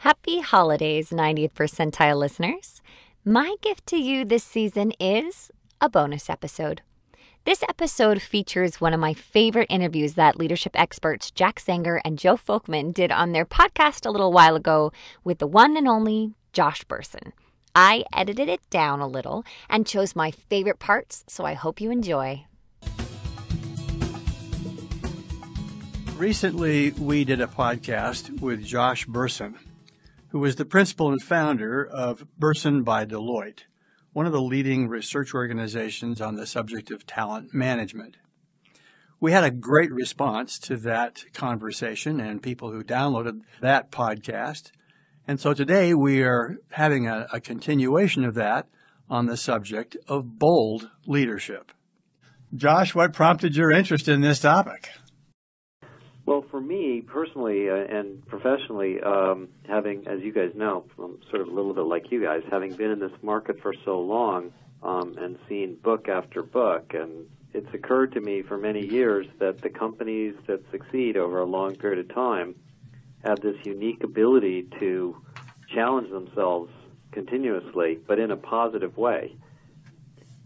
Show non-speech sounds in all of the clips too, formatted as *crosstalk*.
Happy holidays, 90th percentile listeners. My gift to you this season is a bonus episode. This episode features one of my favorite interviews that leadership experts Jack Zenger and Joe Folkman did on their podcast a little while ago with the one and only Josh Bersin. I edited it down a little and chose my favorite parts, so I hope you enjoy. Recently, we did a podcast with Josh Bersin, who is the principal and founder of Bersin by Deloitte, one of the leading research organizations on the subject of talent management. We had a great response to that conversation and people who downloaded that podcast. And so today we are having a, a continuation of that on the subject of bold leadership. Josh, what prompted your interest in this topic? Well, for me personally uh, and professionally, um, having, as you guys know, I'm sort of a little bit like you guys, having been in this market for so long um, and seen book after book, and it's occurred to me for many years that the companies that succeed over a long period of time have this unique ability to challenge themselves continuously, but in a positive way.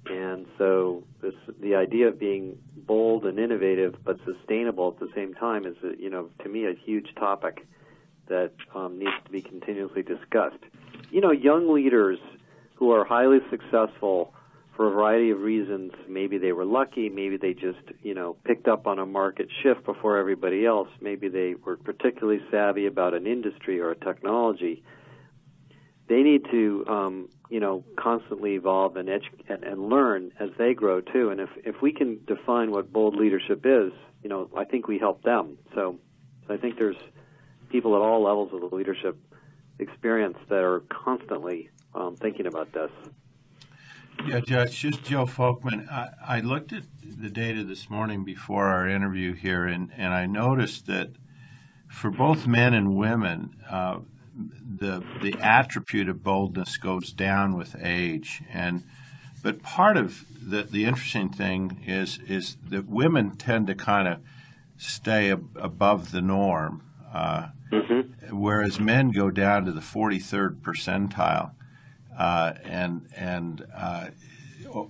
And so this, the idea of being bold and innovative but sustainable at the same time is, you know, to me a huge topic that um, needs to be continuously discussed. You know, young leaders who are highly successful for a variety of reasons, maybe they were lucky, maybe they just, you know, picked up on a market shift before everybody else, maybe they were particularly savvy about an industry or a technology. They need to um, you know constantly evolve and, edu- and and learn as they grow too. And if if we can define what bold leadership is, you know, I think we help them. So, so I think there's people at all levels of the leadership experience that are constantly um, thinking about this. Yeah, Judge, just Joe Folkman. I, I, looked at the data this morning before our interview here, and, and I noticed that for both men and women, uh, the the attribute of boldness goes down with age, and but part of the the interesting thing is is that women tend to kind of stay ab- above the norm, uh, mm-hmm. whereas men go down to the forty third percentile, uh, and and uh,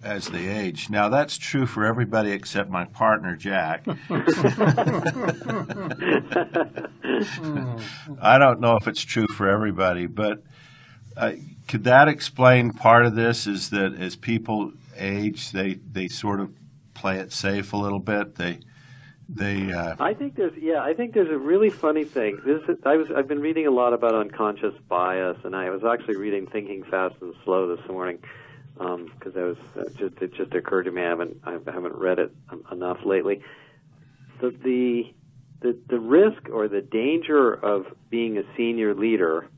as they age. Now that's true for everybody except my partner Jack. *laughs* *laughs* I don't know if it's true for everybody, but uh, could that explain part of this? Is that as people age, they they sort of play it safe a little bit. They they. Uh, I think there's yeah. I think there's a really funny thing. This is, I was I've been reading a lot about unconscious bias, and I was actually reading Thinking Fast and Slow this morning because um, I was uh, just it just occurred to me. I haven't I haven't read it enough lately. The the the, the risk or the danger of being a senior leader,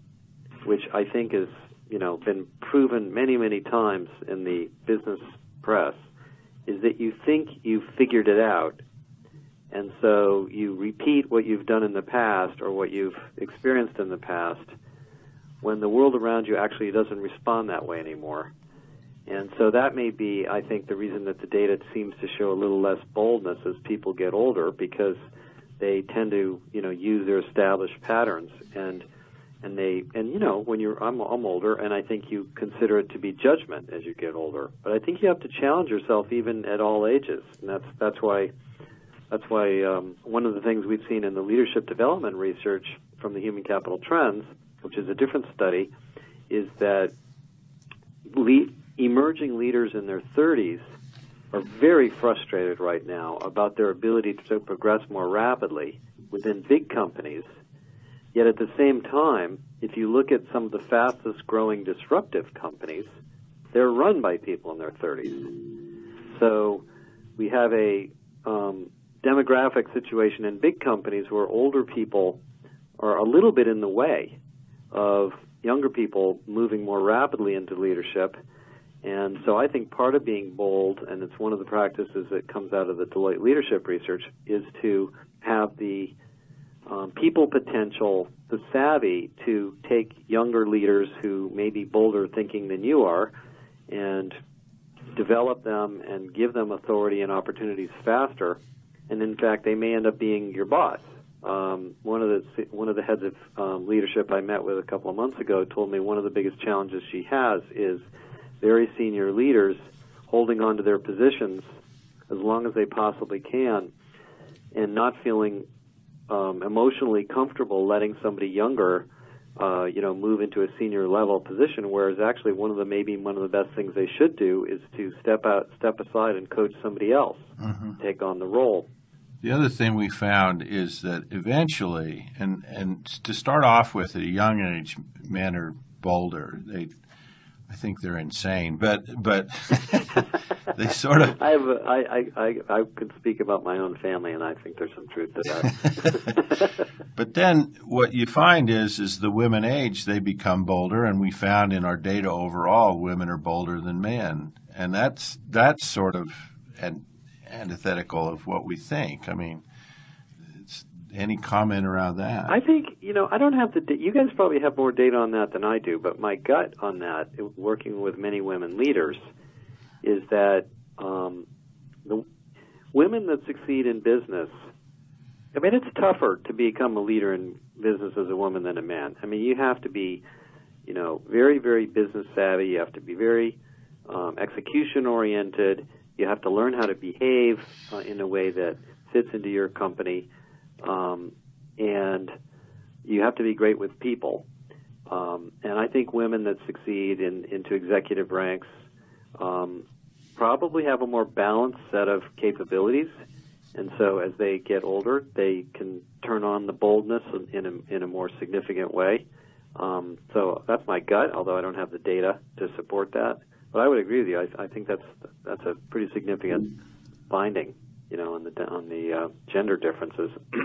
which I think has you know been proven many many times in the business press, is that you think you've figured it out, and so you repeat what you've done in the past or what you've experienced in the past, when the world around you actually doesn't respond that way anymore. And so that may be, I think, the reason that the data seems to show a little less boldness as people get older because they tend to you know use their established patterns. And and they and you know when you're I'm I'm older and I think you consider it to be judgment as you get older. But I think you have to challenge yourself even at all ages. And that's that's why that's why um, one of the things we've seen in the leadership development research from the human capital trends which is a different study is that le- emerging leaders in their 30s are very frustrated right now about their ability to progress more rapidly within big companies. Yet at the same time, if you look at some of the fastest growing disruptive companies, they're run by people in their 30s. So we have a um, demographic situation in big companies where older people are a little bit in the way of younger people moving more rapidly into leadership and so I think part of being bold, and it's one of the practices that comes out of the Deloitte leadership research, is to have the um, people potential, the savvy to take younger leaders who may be bolder thinking than you are and develop them and give them authority and opportunities faster. And in fact, they may end up being your boss um, one of the one of the heads of um, leadership I met with a couple of months ago told me one of the biggest challenges she has is very senior leaders holding on to their positions as long as they possibly can, and not feeling um, emotionally comfortable letting somebody younger, uh, you know, move into a senior level position. Whereas actually, one of the maybe one of the best things they should do is to step out, step aside, and coach somebody else Mm-hmm. take on the role. The other thing we found is that eventually, and, and to start off with, at a young age, men are bolder. They, I think they're insane, but but *laughs* they sort of. I have a, I, I, I, I could speak about my own family, and I think there's some truth to that. *laughs* *laughs* But then what you find is is the women age, they become bolder, and we found in our data overall, women are bolder than men, and that's that's sort of an antithetical of what we think. I mean, any comment around that? I think you know I don't have the. You guys probably have more data on that than I do, but my gut on that, working with many women leaders, is that um, the women that succeed in business. I mean, it's tougher to become a leader in business as a woman than a man. I mean, you have to be, you know, very, very business savvy. You have to be very um, execution oriented. You have to learn how to behave uh, in a way that fits into your company, um, and you have to be great with people. Um, and I think women that succeed in, into executive ranks um, probably have a more balanced set of capabilities. And so, as they get older, they can turn on the boldness in, a, in a more significant way. Um, so that's my gut, although I don't have the data to support that. But I would agree with you. I, I think that's that's a pretty significant finding, you know, on the on the uh, gender differences. *clears throat*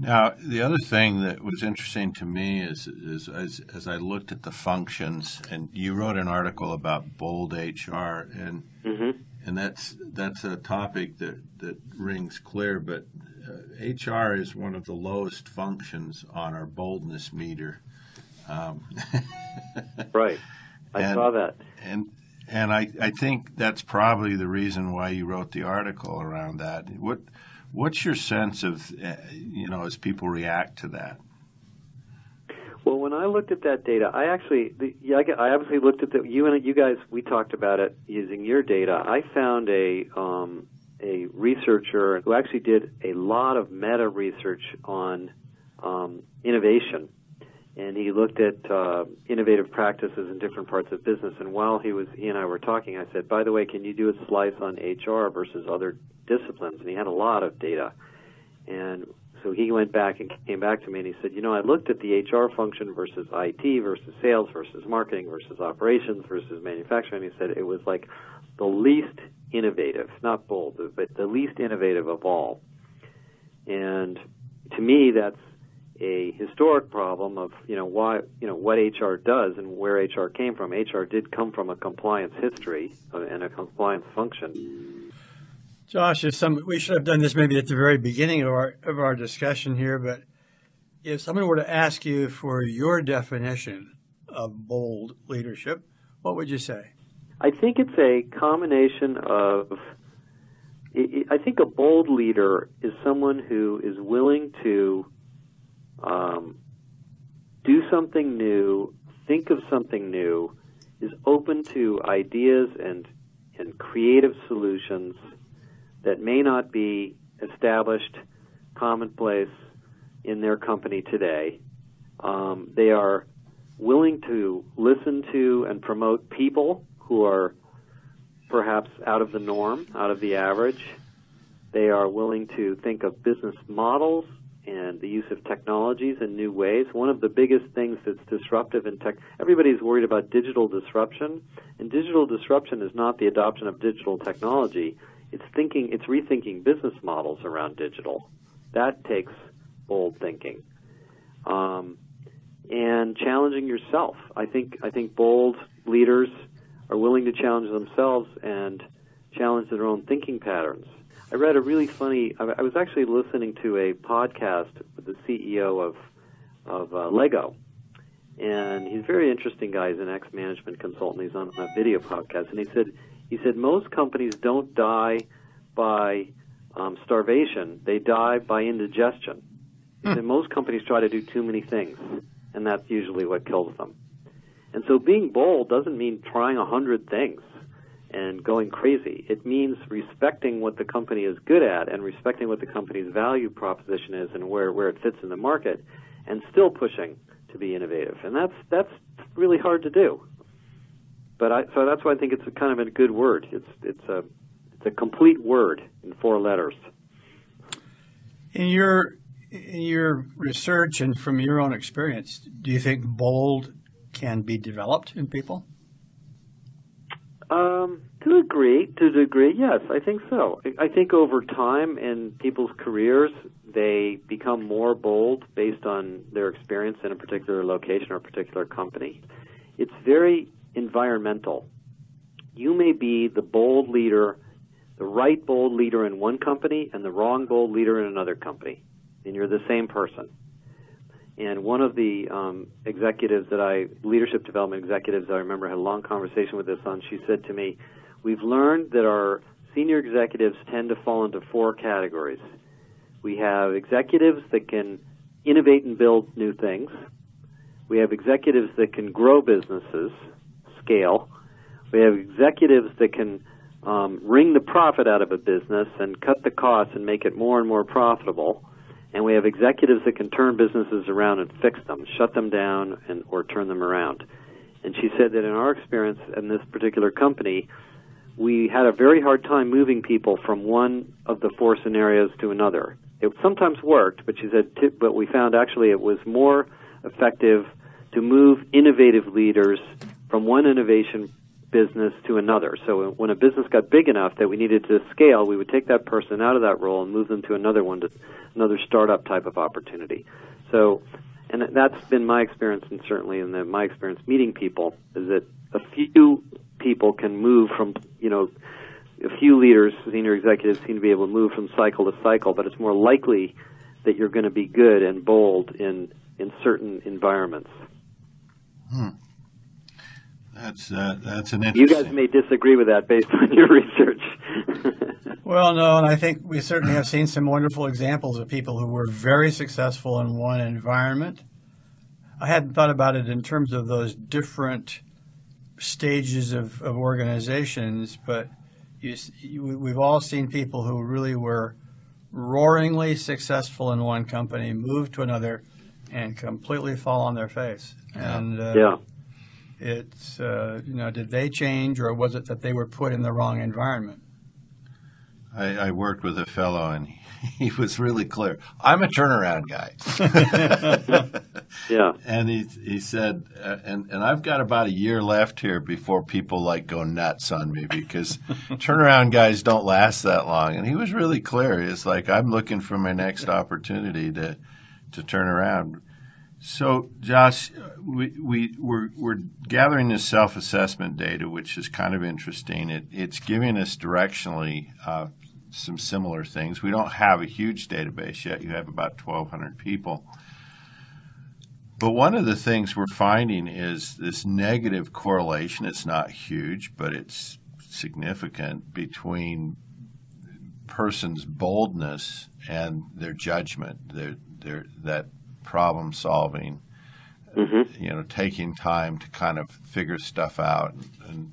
Now, the other thing that was interesting to me is, is as, as I looked at the functions, and you wrote an article about bold HR, and hmm and that's that's a topic that, that rings clear. But uh, HR is one of the lowest functions on our boldness meter, um, *laughs* Right. I And- saw that. and and I, I think that's probably the reason why you wrote the article around that. What what's your sense of uh, you know as people react to that? Well, when I looked at that data, I actually, the, yeah, I, I obviously looked at the you and you guys. We talked about it using your data. I found a um, a researcher who actually did a lot of meta research on um, innovation, and he looked at uh, innovative practices in different parts of business. And while he was he and I were talking, I said, "By the way, can you do a slice on HR versus other disciplines?" And he had a lot of data, and so he went back and came back to me and he said, you know, I looked at the HR function versus IT versus sales versus marketing versus operations versus manufacturing. He said it was like the least innovative, not bold, but the least innovative of all. And to me, that's a historic problem of you know why you know what HR does and where HR came from. HR did come from a compliance history uh, and a compliance function. Josh, if some we should have done this maybe at the very beginning of our of our discussion here, but if someone were to ask you for your definition of bold leadership, what would you say? I think it's a combination of. I I think a bold leader is someone who is willing to um, do something new, think of something new, is open to ideas and and creative solutions that may not be established, commonplace in their company today. Um, they are willing to listen to and promote people who are perhaps out of the norm, out of the average. They are willing to think of business models and the use of technologies in new ways. One of the biggest things that's disruptive in tech, everybody's worried about digital disruption, and digital disruption is not the adoption of digital technology. It's thinking, it's rethinking business models around digital. That takes bold thinking. Um, and challenging yourself. I think I think bold leaders are willing to challenge themselves and challenge their own thinking patterns. I read a really funny. I was actually listening to a podcast with the CEO of of uh, Lego, and he's a very interesting guy. He's an ex-management consultant. He's on a video podcast, and he said he said most companies don't die by um, starvation; they die by indigestion. is that most companies try to do too many things, and that's usually what kills them. And so being bold doesn't mean trying a hundred things and going crazy. It means respecting what the company is good at and respecting what the company's value proposition is and where, where it fits in the market and still pushing to be innovative. And that's that's really hard to do. But I, so that's why I think it's a kind of a good word. It's it's a it's a complete word in four letters. In your in your research and from your own experience, do you think bold can be developed in people? Um, to a degree, to a degree, yes, I think so. I think over time in people's careers, they become more bold based on their experience in a particular location or a particular company. It's very environmental. You may be the bold leader, the right bold leader in one company and the wrong bold leader in another company, and you're the same person. And one of the um, executives that I, leadership development executives, I remember had a long conversation with this on. She said to me, "We've learned that our senior executives tend to fall into four categories. We have executives that can innovate and build new things. We have executives that can grow businesses, scale. We have executives that can um, wring the profit out of a business and cut the costs and make it more and more profitable." And we have executives that can turn businesses around and fix them, shut them down, and or turn them around. And she said that in our experience in this particular company, we had a very hard time moving people from one of the four scenarios to another. It sometimes worked, but she said, but we found actually it was more effective to move innovative leaders from one innovation business to another. So when a business got big enough that we needed to scale, we would take that person out of that role and move them to another one, to another startup type of opportunity. So, and that's been my experience, and certainly in the, my experience meeting people, is that a few people can move from, you know, a few leaders, senior executives seem to be able to move from cycle to cycle, but it's more likely that you're going to be good and bold in in certain environments. Hmm. That's uh, that's an interesting. You guys may disagree with that based on your research. *laughs* well, no, and I think we certainly have seen some wonderful examples of people who were very successful in one environment. I hadn't thought about it in terms of those different stages of, of organizations, but you, you, we've all seen people who really were roaringly successful in one company, move to another, and completely fall on their face. And uh, yeah it's uh, you know did they change or was it that they were put in the wrong environment? I, I worked with a fellow and he *laughs* was really clear. I'm a turnaround guy. *laughs* yeah. And he he said, uh, and and I've got about a year left here before people like go nuts on me because *laughs* turnaround guys don't last that long. And he was really clear. It's like I'm looking for my next opportunity to to turn around. So, Josh, we, we, we're, we're gathering this self assessment data, which is kind of interesting. It, it's giving us directionally uh, some similar things. We don't have a huge database yet, you have about 1,200 people. But one of the things we're finding is this negative correlation. It's not huge, but it's significant between person's boldness and their judgment, their, their, that problem solving, mm-hmm. you know, taking time to kind of figure stuff out and, and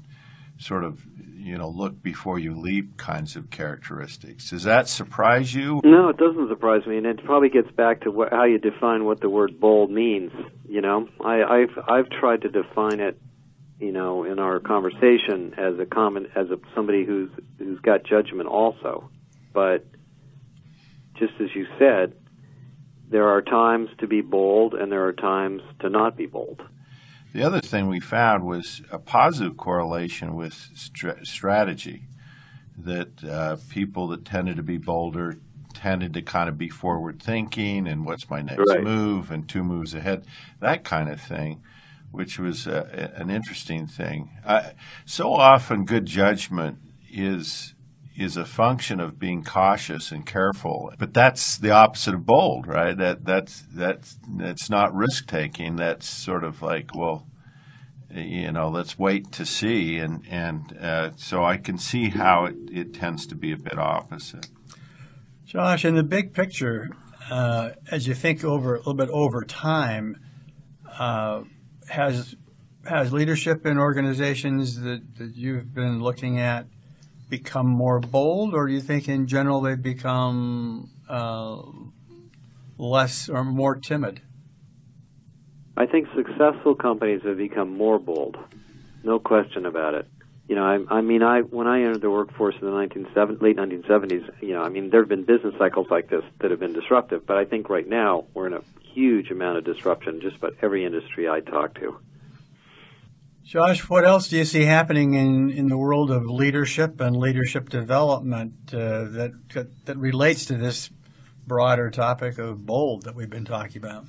sort of you know look before you leap kinds of characteristics. Does that surprise you? No, it doesn't surprise me, and it probably gets back to what, how you define what the word bold means. You know, I, I've I've tried to define it, you know, in our conversation as a common as a somebody who's who's got judgment also, but just as you said, there are times to be bold and there are times to not be bold. The other thing we found was a positive correlation with st- strategy. That uh, people that tended to be bolder tended to kind of be forward thinking and what's my next right. move and two moves ahead, that kind of thing, which was uh, an interesting thing. Uh, so often, good judgment is is a function of being cautious and careful. But that's the opposite of bold, right? That that's that's that's not risk taking. That's sort of like, well, you know, let's wait to see. And and uh, so I can see how it, it tends to be a bit opposite. Josh, in the big picture, uh, as you think over a little bit over time, uh, has has leadership in organizations that, that you've been looking at become more bold, or do you think in general they've become uh, less or more timid? I think successful companies have become more bold, no question about it. You know, I, I mean, I when I entered the workforce in the 1970, late 1970s, you know, I mean, there have been business cycles like this that have been disruptive, but I think right now we're in a huge amount of disruption just about every industry I talk to. Josh, what else do you see happening in, in the world of leadership and leadership development uh, that that relates to this broader topic of bold that we've been talking about?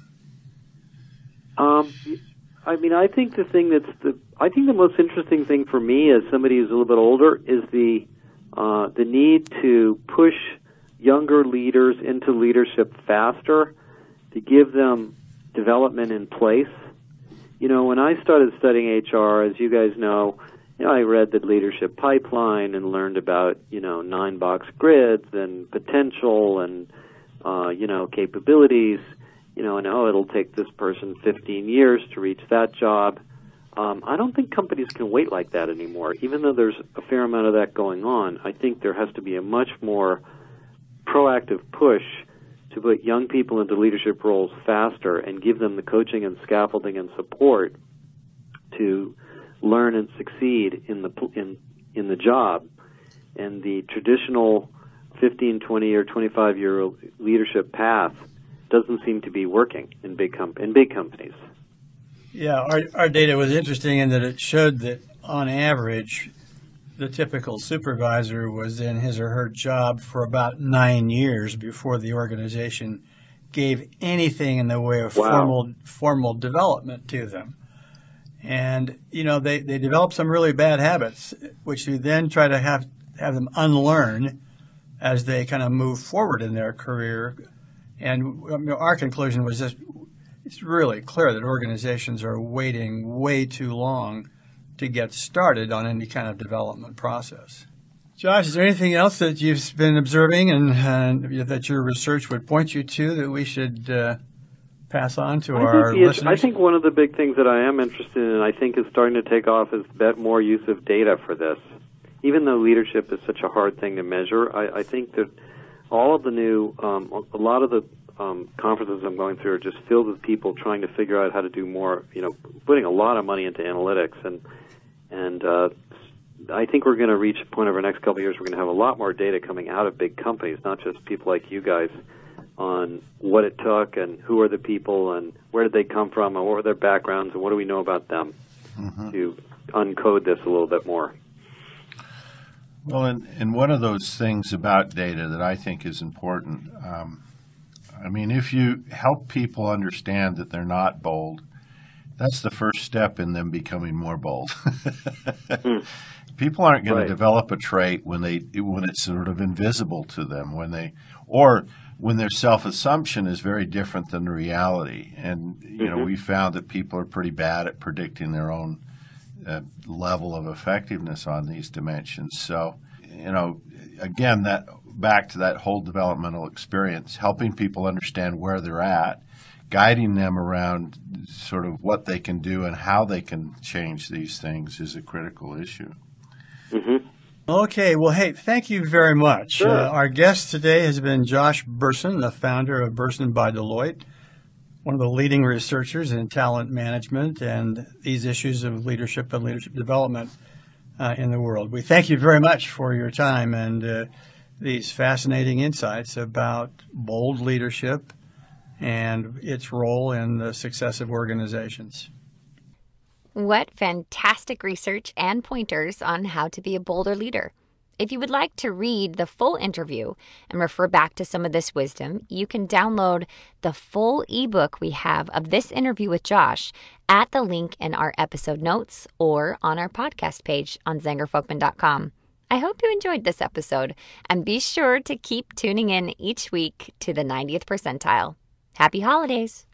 Um, I mean, I think the thing that's the I think the most interesting thing for me as somebody who's a little bit older is the uh, the need to push younger leaders into leadership faster, to give them development in place you know, when I started studying HR, as you guys know, you know, I read the leadership pipeline and learned about, you know, nine box grids and potential and, uh, you know, capabilities, you know, and oh, it'll take this person 15 years to reach that job. Um, I don't think companies can wait like that anymore. Even though there's a fair amount of that going on, I think there has to be a much more proactive push to put young people into leadership roles faster and give them the coaching and scaffolding and support to learn and succeed in the in in the job. And the traditional 15 20 or 25 year leadership path doesn't seem to be working in big com- in big companies. Yeah our, our data was interesting in that it showed that on average the typical supervisor was in his or her job for about nine years before the organization gave anything in the way of wow. formal formal development to them. And you know they, they develop some really bad habits, which you then try to have have them unlearn as they kind of move forward in their career. And you know, our conclusion was just it's really clear that organizations are waiting way too long to get started on any kind of development process. Josh, is there anything else that you've been observing and, and that your research would point you to that we should uh, pass on to I our listeners? I think one of the big things that I am interested in, I think, is starting to take off, is bet more use of data for this. Even though leadership is such a hard thing to measure, I, I think that all of the new, um, a lot of the um, conferences I'm going through are just filled with people trying to figure out how to do more. You know, putting a lot of money into analytics and and uh, I think we're going to reach a point over the next couple of years. We're going to have a lot more data coming out of big companies, not just people like you guys, on what it took and who are the people and where did they come from and what were their backgrounds and what do we know about them mm-hmm. to uncode this a little bit more. Well, and, and one of those things about data that I think is important, um, I mean, if you help people understand that they're not bold, that's the first step in them becoming more bold. mm. *laughs* People aren't going right. to develop a trait when they when it's sort of invisible to them when they or when their self assumption is very different than the reality. And you mm-hmm. know, we found that people are pretty bad at predicting their own uh, level of effectiveness on these dimensions. So, you know, again, that back to that whole developmental experience, helping people understand where they're at guiding them around sort of what they can do and how they can change these things is a critical issue. Mm-hmm. Okay, well, hey, thank you very much. Sure. Uh, our guest today has been Josh Bersin, the founder of Bersin by Deloitte, one of the leading researchers in talent management and these issues of leadership and leadership development uh, in the world. We thank you very much for your time and uh, these fascinating insights about bold leadership and its role in the success of organizations. What fantastic research and pointers on how to be a bolder leader. If you would like to read the full interview and refer back to some of this wisdom, you can download the full ebook we have of this interview with Josh at the link in our episode notes or on our podcast page on zengerfolkman.com. I hope you enjoyed this episode and be sure to keep tuning in each week to the 90th percentile. Happy holidays!